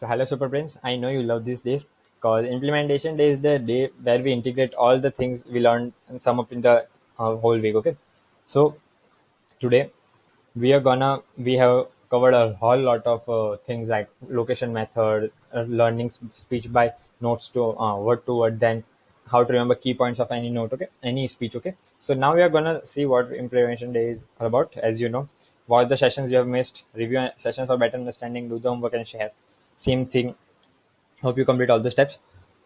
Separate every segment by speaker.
Speaker 1: So hello super brains. I know you love these days because implementation day is the day where we integrate all the things we learned and sum up in the uh, whole week. Okay. So today we are gonna we have covered a whole lot of uh, things like location method, uh, learning speech by notes to uh, word to word, then how to remember key points of any note. Okay, any speech. Okay. So now we are gonna see what implementation day is all about. As you know, watch the sessions you have missed, review sessions for better understanding, do the homework and share. Same thing Hope you complete all the steps.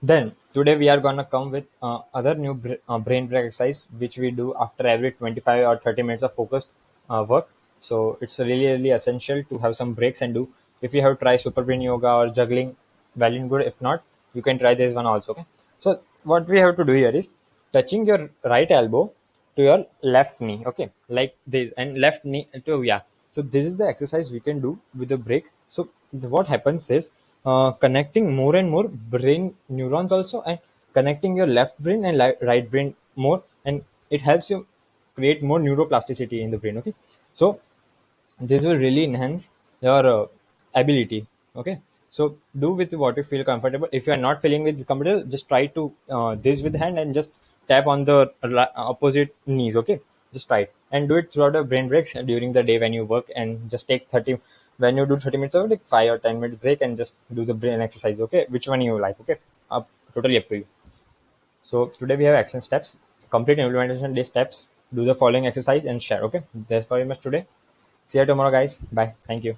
Speaker 1: Then today we are gonna come with uh, other new br- uh, brain break exercise which we do after every 25 or 30 minutes of focused uh, work. So it's really really essential to have some breaks and do. If you have tried super brain yoga or juggling, well and good. If not, you can try this one also. Okay. So what we have to do here is touching your right elbow to your left knee okay like this and left knee to yeah so this is the exercise we can do with the break so what happens is uh, connecting more and more brain neurons also and connecting your left brain and li- right brain more and it helps you create more neuroplasticity in the brain okay? So this will really enhance your uh, ability okay? So do with what you feel comfortable. If you are not feeling with comfortable just try to uh, this with hand and just tap on the opposite knees okay? Just try it and do it throughout the brain breaks during the day when you work and just take 30 when you do 30 minutes of like 5 or 10 minutes break and just do the brain exercise okay? Which one you like okay? Up totally up to you. So today we have action steps complete implementation day steps. Do the following exercise and share okay? That's very much today. See you tomorrow guys. Bye. Thank you